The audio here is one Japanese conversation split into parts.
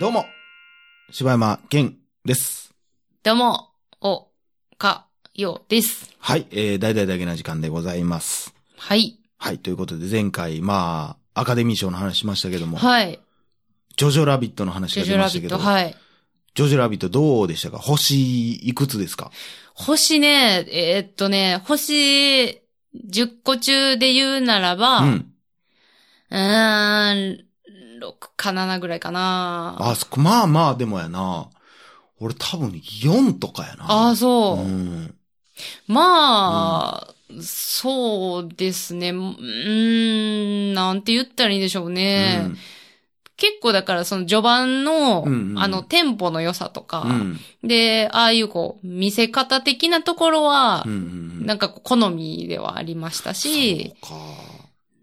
どうも、柴山健です。どうも、お、か、よです。はい、えー、大々だけな時間でございます。はい。はい、ということで前回、まあ、アカデミー賞の話しましたけども、はい。ジョジョラビットの話ジョがジョラビット、出ましたけど、はい。ジョジョラビットどうでしたか？星いくつですか？星ね、えーっとね、星10個中で言うならば、う。うんーん、6か7ぐらいかな。あ、そこ、まあまあ、でもやな。俺多分4とかやな。ああ、そう。うん。まあ、そうですね。うーん、なんて言ったらいいんでしょうね。結構だからその序盤の、うんうんあの、テンポの良さとか、うん。で、ああいうこう、見せ方的なところはうん。う、ん。なんか好みではありましたし、そうか。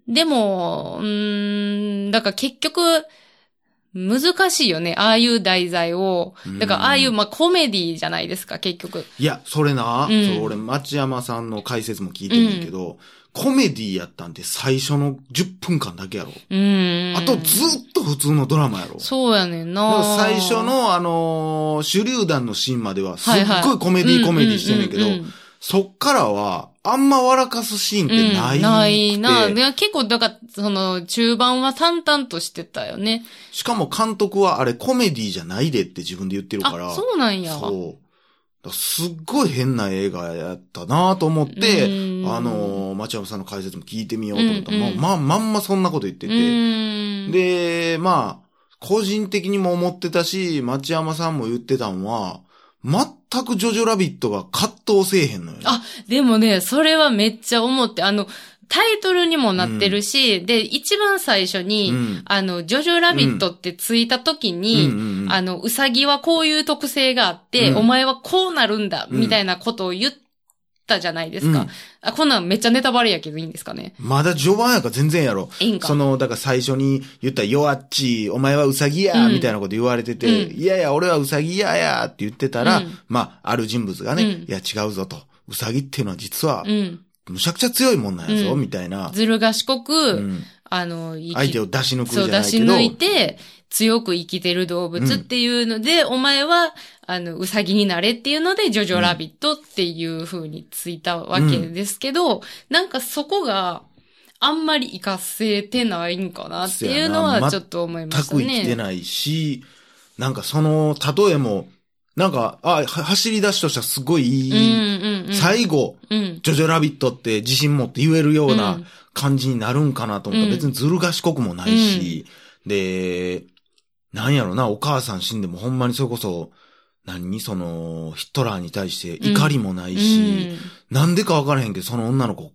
でも、うーん、だから結局、難しいよね。ああいう題材を。だからああいう、まあ、コメディじゃないですか、結局。いや、それな、うんそう、俺、町山さんの解説も聞いてるけど、コメディやったんて最初の10分間だけやろ。うーん。あとずっと普通のドラマやろ。そうやねんな。最初の、あのー手榴弾のシーンまでは、すっごいコメディコメディしてんねんけど、うううんそっからは、あんま笑かすシーンってないうん、ないな。結構、だから、その、中盤は淡々としてたよね。しかも監督はあれコメディじゃないでって自分で言ってるから。あ、そうなんや。そう。すっごい変な映画やったなと思って、うんあのー、町山さんの解説も聞いてみようと思ったら、うんうんまあ、まあ、まんまそんなこと言ってうて。で、まあ、個人的にも思ってたし、町山さんも言ってたんは、全くジョジョラビットが葛藤せえへんのよ。あでもね、それはめっちゃ思って、あの、タイトルにもなってるし、で、一番最初に、うん。あの、ジョジョラビットってついた時に、うん。うんうんあの、うさぎはこういう特性があって、うん。お前はこうなるんだ、うん。みたいなことを言ったじゃないですか。うんあ、こんなんめっちゃネタバレやけどいいんですかね。まだ序盤やから全然やろ。いいんか。その、だから最初に言った弱っち、お前はウサギや、うんみたいなこと言われてて、うんいやいや、俺はウサギやや、って言ってたら、うんまあ、ある人物がね、うんいや違うぞと。ウサギっていうのは実はう、ん。むちゃくちゃ強いもんなんやぞ、うんみたいな。ずる賢く、うんあの、相手を出し抜くじそう、ゃないけど。出し抜いて、強く生きてる動物っていうので、お前は、あの、うさぎになれっていうので、ジョジョラビットっていう風についたわけですけど、なんかそこがあんまり活かせてないんかなっていうのはちょっと思いました全く生きてね。ないし、なんかその、例えも、なんか、あ、は走り出しとしてはすごいいい、うんうんうん。最後、うん。ジョジョラビットって自信持って言えるよううなん。感じになるんかなと思った。らうん。別にずる賢くもないし、で、なんやろな、お母さん死んでもほんまにそれこそ、何？その、ヒトラーに対して怒りもないし、なんでかわからへんけど、その女の子。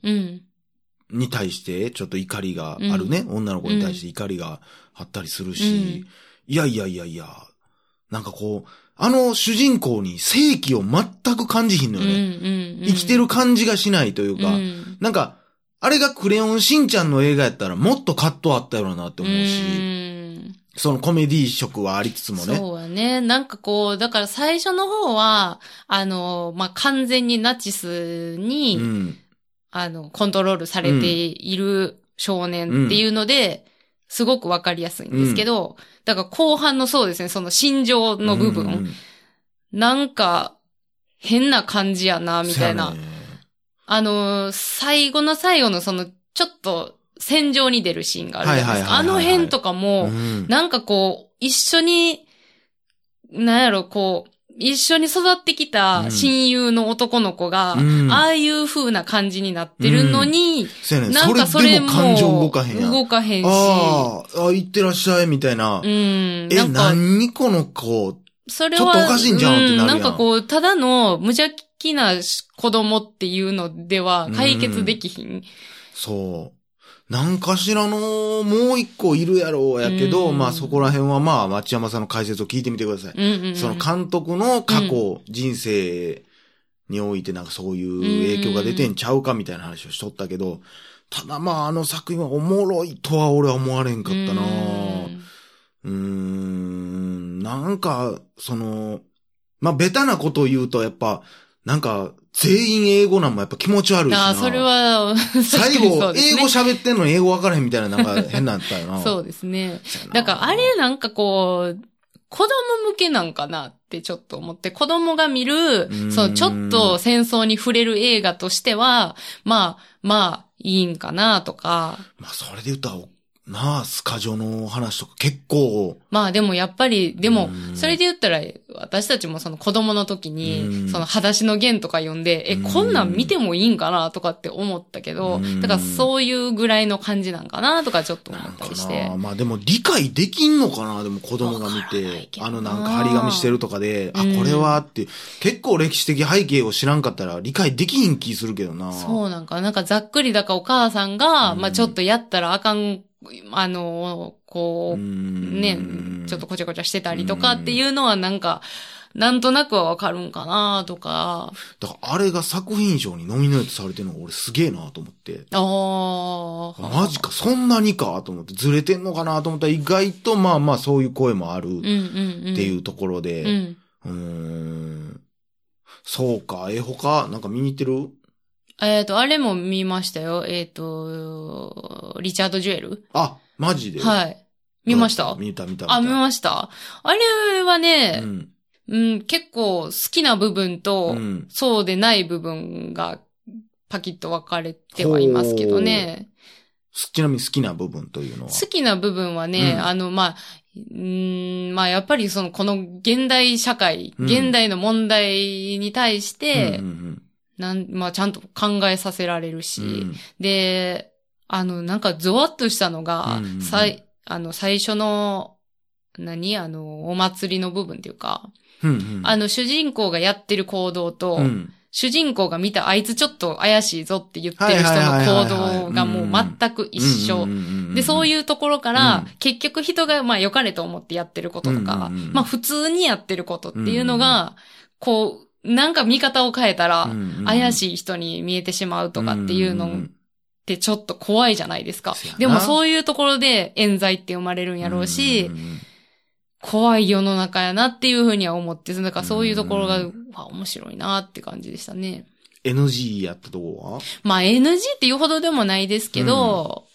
に対してちょっと怒りがあるね。女の子に対して怒りがあったりするし、いやいやいやいや、なんかこう、あの主人公に正気を全く感じひんのうん。よね。うん。生きてる感じがしないというか、うんなんか、あれがクレヨンしんちゃんの映画やったらもっと葛藤あったよなって思うし、うんそのコメディ色はありつつもね。そうやね。なんかこう、だから最初の方は、あの、まあ、完全にナチスに、うん。あの、コントロールされている少年っていうので、すごくわかりやすいんですけど、だから後半のそうですね、その心情の部分、うんなんか、変な感じやな、みたいな。ねあの、最後の最後のその、ちょっと、戦場に出るシーンがあるじゃないですか。あの辺とかも、うんなんかこう、一緒に、なんやろ、こう、一緒に育ってきた親友の男の子が、うんああいう風な感じになってるのに、そうやねなんかそそれもも感情動かへん。動かへんし、ああ、あ、行ってらっしゃい、みたいな。うん、え、なんか、何この子。それは、ちょっとおかしいんじゃんってなるやんなんかこう、ただの無邪気な子供っていうのでは解決できひん。そう。なんかしらの、もう一個いるやろうやけど、うん。まあそこら辺はまあ、町山さんの解説を聞いてみてください。うんうんうん。その監督の過去、人生においてなんかそういう影響が出てんちゃうかみたいな話をしとったけど、ただまああの作品はおもろいとは俺は思われんかったな。うん。うーん、なんか、その、まあベタなことを言うとやっぱ、なんか、全員英語なんもやっぱ気持ち悪いしな。ああ、それは、最後、英語喋ってんのに英語分からへんみたいななんか変なんだったよな。そうですね。だからあれなんかこう、子供向けなんかなってちょっと思って、子供が見るん、そのちょっと戦争に触れる映画としては、まあ、まあ、いいんかなとか。まあ、それで言ったら、なあ、スカジョの話とか結構、まあでもやっぱり、でもう、ん。それで言ったら、私たちもその子供の時にう、ん。その裸足の弦とか読んで、え、うん。こんなん見てもいいんかなとかって思ったけどうん、だからそういうぐらいの感じなんかなとかちょっと思ったりして。な。まあでも理解できんのかなでも子供が見てあのなんか張り紙してるとかで、あ、うん。これはって、結構歴史的背景を知らんかったら理解できひん気するけどな。そうなんか、なんかざっくりだかお母さんが、うん。まあちょっとやったらあかん、あの、こう、ねね、ちょっとこちゃこちゃしてたりとかっていうのはなんか、なんとなくはわかるんかなとか、だからあれが作品賞にノミネートされてるのが俺すげえなと思って。ああ。マジか、そんなにかと思って、ずれてんのかなと思ったら意外とまあまあそういう声もあるっうんうんうん。ていうところで、うん。うーん。そうか、え、他、なんか見に行ってる？えっ、と、あれも見ましたよ。えっ、と、リチャード・ジュエル？あ、マジで？はい。見ました？見た見たあ、見たましたあれはね、うん。うん、結構好きな部分と、うんそうでない部分がパキッと分かれてはいますけどね。すちなみに好きな部分というのは？好きな部分はね、うんあの、まあ、うーん、まあやっぱりその、この現代社会、うん現代の問題に対して、うんうんなん、まあちゃんと考えさせられるし、うん。で、あの、なんかゾワッとしたのが、うんうんあの、最初の、何？あの、お祭りの部分っていうか、うんうん。あの、主人公がやってる行動と、うん。主人公が見たあいつちょっと怪しいぞって言ってる人のはい行動がもう全く一緒。で、そうういうところから、うん。結局人がまあ良かれと思ってやってることとか、うんうんうんまあ普通にやってることっていうのが、こう、なんか見方を変えたら、怪いしい人に見えてしまうとかっていうのんってちょっと怖いじゃないですか。でもそういうところで冤罪って生まれるんやろうしん、ん怖い世の中やなっていうふうには思って、だからそういうところが、わ面白いなって感じでしたね。NG やったとこは？まあ NG っていうほどでもないですけど、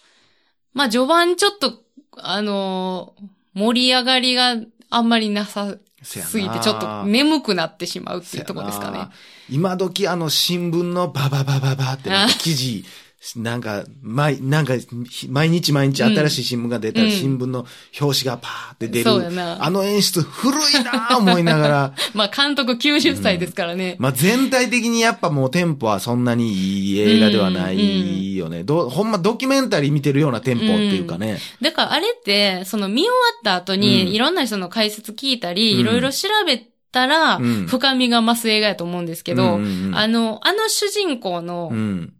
まあ序盤ちょっと、あのー盛り上がりがあんまりなさすぎて、ちょっと眠くなってしまうっていうところですかね。今時あの新聞のバババババって記事、なんか、毎、なんか、ひ毎日毎日新しい新聞が出たらうん新聞の表紙がパーって出る。そうやなあの演出古いなぁ思いながら、まあ監督90歳ですからね。まあ全体的にやっぱもうテンポはそんなにいい映画ではないよね。どほんまドキュメンタリー見てるようなテンポっていうかね。だからあれって、その見終わった後うんにいろんな人の解説聞いたり、うんいろいろ調べたらうん、深みが増す映画やと思うんですけど、うんうんうんあの、あの主人公のう、ん。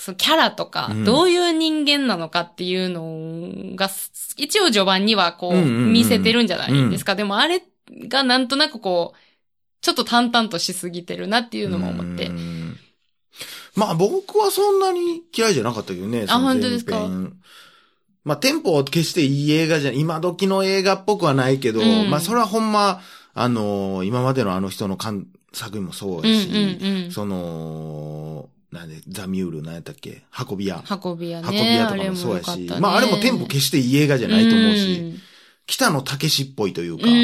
そのキャラとか、うんどういう人間なのかっていうのが、一応序盤にはこう、うんうんうん見せてるんじゃないですか。でもあれがなんとなくこう、ちょっと淡々としすぎてるなっていうのも思ってう。んまあ僕はそんなに嫌いじゃなかったけどね。あ本当ですか？まあテンポは決していい映画じゃ、今時の映画っぽくはないけど、うんまあそれはほんま、あのー今までのあの人の作品もそううんやし、うんうん。その、なんで、ザ・ミュール、なんやったっけ？運び屋。運び屋ね。運び屋とかもそうやし、ね。まああれもテンポ決していい映画じゃないと思うし、ん。北野武っぽいというか、うんうんう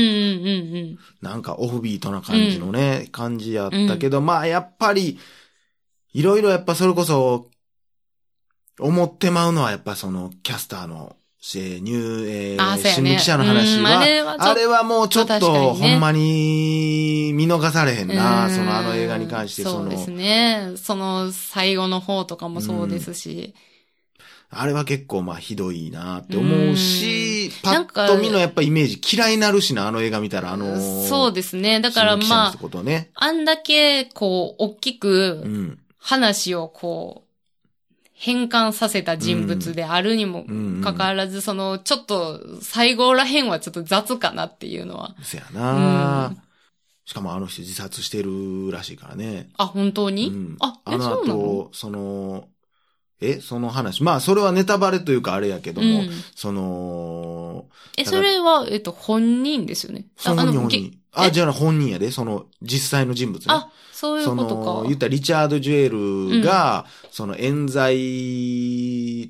んなんかオフビートな感じのね、感じやったけど、まあやっぱり、いろいろやっぱそれこそ、思ってまうのはやっぱそのキャスターの、えー、ニュー、えー新聞記者の話うんは、あれはあれはもうちょっと、ねほんまに見逃されへんうん。な、そのあの映画に関して、そのそうです、ね。その最後の方とかもそうですし。あれは結構まあひどいなって思うし、パッと見のやっぱイメージ嫌いになるしな、あの映画見たら、あのーそうですね。だからまあ、ね。あんだけ、こう、大きうくん。話をこう、変換させた人物であるにもうんかかわらず、その、ちょっと、最後らへんはちょっと雑かなっていうのは。そやうな、んしかもあの人自殺してるらしいからね。あ、本当に、うんあ、え、あのそうなの？後、その、え、その話。まあ、それはネタバレというかあれやけども、うんその、え、それは、えっと、本人ですよね？本人。あ、じゃあ本人やで、その実際の人物ね。あ、そういうそことの、か。言ったらリチャード・ジュエルが、その冤罪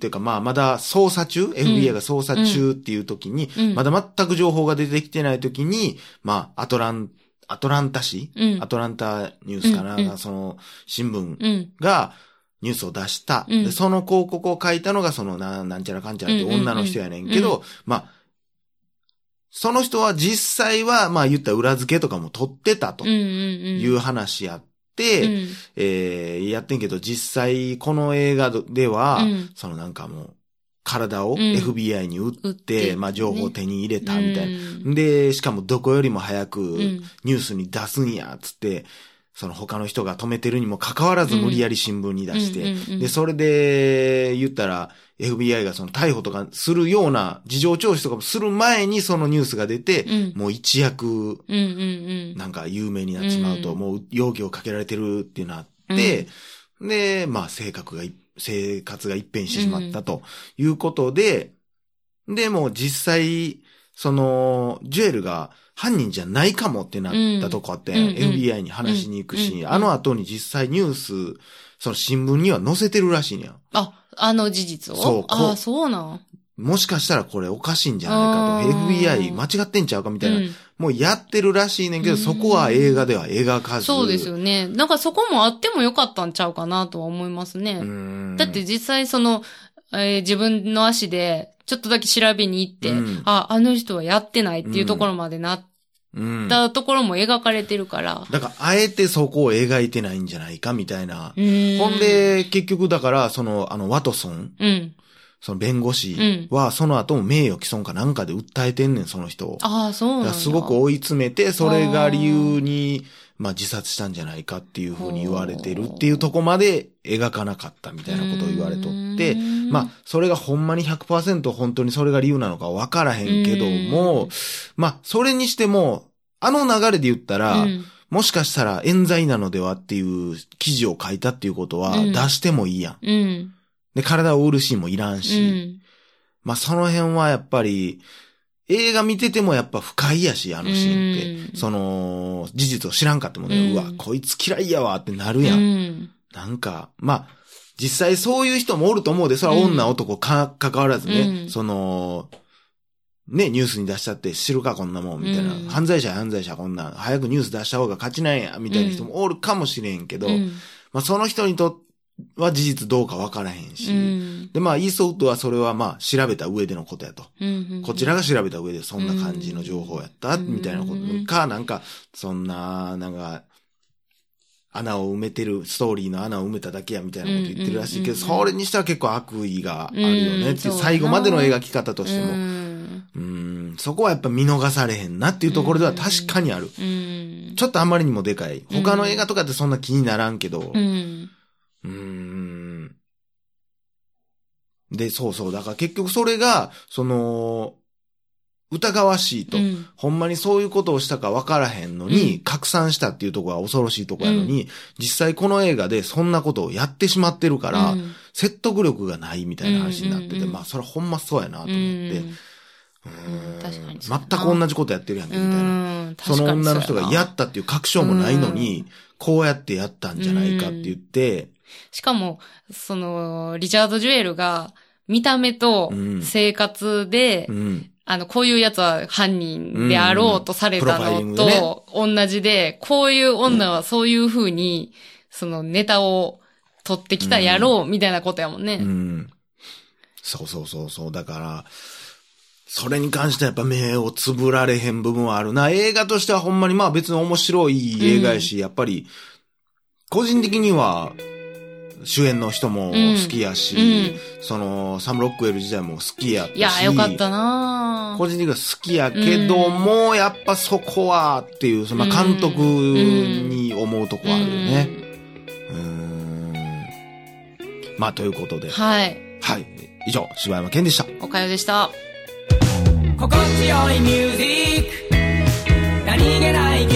というか、まあ、まだ捜査中、FBI が捜査中っていう時に、うん。まだ全く情報が出てきてない時に、まあ、アトラン、アトランタ市、うん。アトランタニュースかな、うん。うん。その、新聞うん。が、ニュースを出した。うん。で、その広告を書いたのが、その、ななんちゃらかんちゃらって女の人やねんけど、うんうん。まあ、その人は実際は、まあ言ったら裏付けとかも取ってたとうんうんうん。いう話やって、うん。えーやってんけど、実際この映画では、うん。そのなんかもう、体をん。FBI に打って、打ってまあ情報を手に入れたみたいな。うん。で、しかもどこよりも早くん。ニュースに出すんや、つって、その他の人が止めてるにもかかわらず無理やり新聞に出して、うんうんうんで、それで言ったら FBI がその逮捕とかするような事情聴取とかもする前にそのニュースが出て、うん。もう一躍うんうんうん。なんか有名になってしまうと、うん。もう容疑をかけられてるっていうのがあって、で、まあ性格がい、生活が一変してしまったということで、で、もう実際、その、ジュエルが犯人じゃないかもってなったとこあって、うんうん FBI に話しに行くし、うんあの後に実際ニュース、その新聞には載せてるらしいねん。あ、あの事実を？そうああ、そうなん。もしかしたらこれおかしいんじゃないかと、FBI 間違ってんちゃうかみたいな、うんもうやってるらしいねんけど、そこは映画では描かず。そうですよね。なんかそこもあってもよかったんちゃうかなとは思いますね。うんだって実際その、えー自分の足で、ちょっとだけ調べに行って、うんあ、あの人はやってないっていうところまでなっうん。たところも描かれてるから。だから、あえてそこを描いてないんじゃないかみたいな。うんほん、で、結局だから、その、あの、ワトソン、うん。その弁護士は、その後も名誉毀損かなんかで訴えてんねん、その人を。ああ、そうなんだ。すごく追い詰めて、それが理由に、まあ自殺したんじゃないかっていうふうに言われてるっていうとこまで描かなかったみたいなことを言われとって、うんまあそれがほんまに100%本当にそれが理由なのかわからへんけどもうん、まあそれにしても、あの流れで言ったら、うんもしかしたら冤罪なのではっていう記事を書いたっていうことはうん出してもいいやん。うん。で、体を売るシーンもいらんうし、ん。まあその辺はやっぱり、映画見ててもやっぱ不快やし、あのシーンって。うん。その、事実を知らんかってもね、うわ、こいつ嫌いやわってなるやん。うん。なんか、まあ、実際そういう人もおると思うで、それは女、うん男か、関わらずね、うん。その、ね、ニュースに出しちゃって知るかこんなもん、みたいな。うん。犯罪者や犯罪者こんなん、早くニュース出した方が勝ちなんや、みたいな人もおるかもしれんけど、うん。まあその人にとっては事実どうかわからへんし、うんで、まあ、イーソウッドはそれはまあ、調べた上でのことやと。うんこちらが調べた上でそんな感じの情報やった、うんみたいなことか、なんか、そんな、なんか、穴を埋めてる、ストーリーの穴を埋めただけやみたいなこと言ってるらしいけど、うんうんうんうんそれにしては結構悪意があるよねっていう、うん最後までの描き方としても。うんうん、そこはやっぱ見逃されへんなっていうところでは確かにある。うん。ちょっとあまりにもでかい。他の映画とかってそんな気にならんけど、うん。うーん。で、そうそう。だから結局それが、その、疑わしいと。うん。ほんまにそういうことをしたか分からへんのに、うん。拡散したっていうところが恐ろしいところやのに、実際この映画でそんなことをやってしまってるから、うん。説得力がないみたいな話になってて、うんうんうんまあそれほんまそうやなと思って、うんうーん。確かに全く同じことやってるやんけ、みたいな。うんその女の人がやっったっていう確証もないのに、こうやってやったんじゃないかって言って、しかも、その、リチャード・ジュエルが、見た目とうん生活で、うん。あの、こういうやつは犯人であろうとされたのと同じで、こういう女はそういう風に、そのネタを取ってきたやろうみたいなことやもんね。うん。そうそうそうそう。だから、それに関してはやっぱ目をつぶられへん部分はあるな。映画としてはほんまにまあ別に面白い映画やし、やっぱり、個人的には、主演の人も好きやし、うんその、サム・ロックウェル自体も好きやったし。いや、よかったなぁ個人的には好きやけども、やっぱそこはっていう、そのまあ監督に思うとこはあるよね。うーん。まあということで。はい。はい。以上、柴山健でした。おかよでした。心地よいミュージック何気ない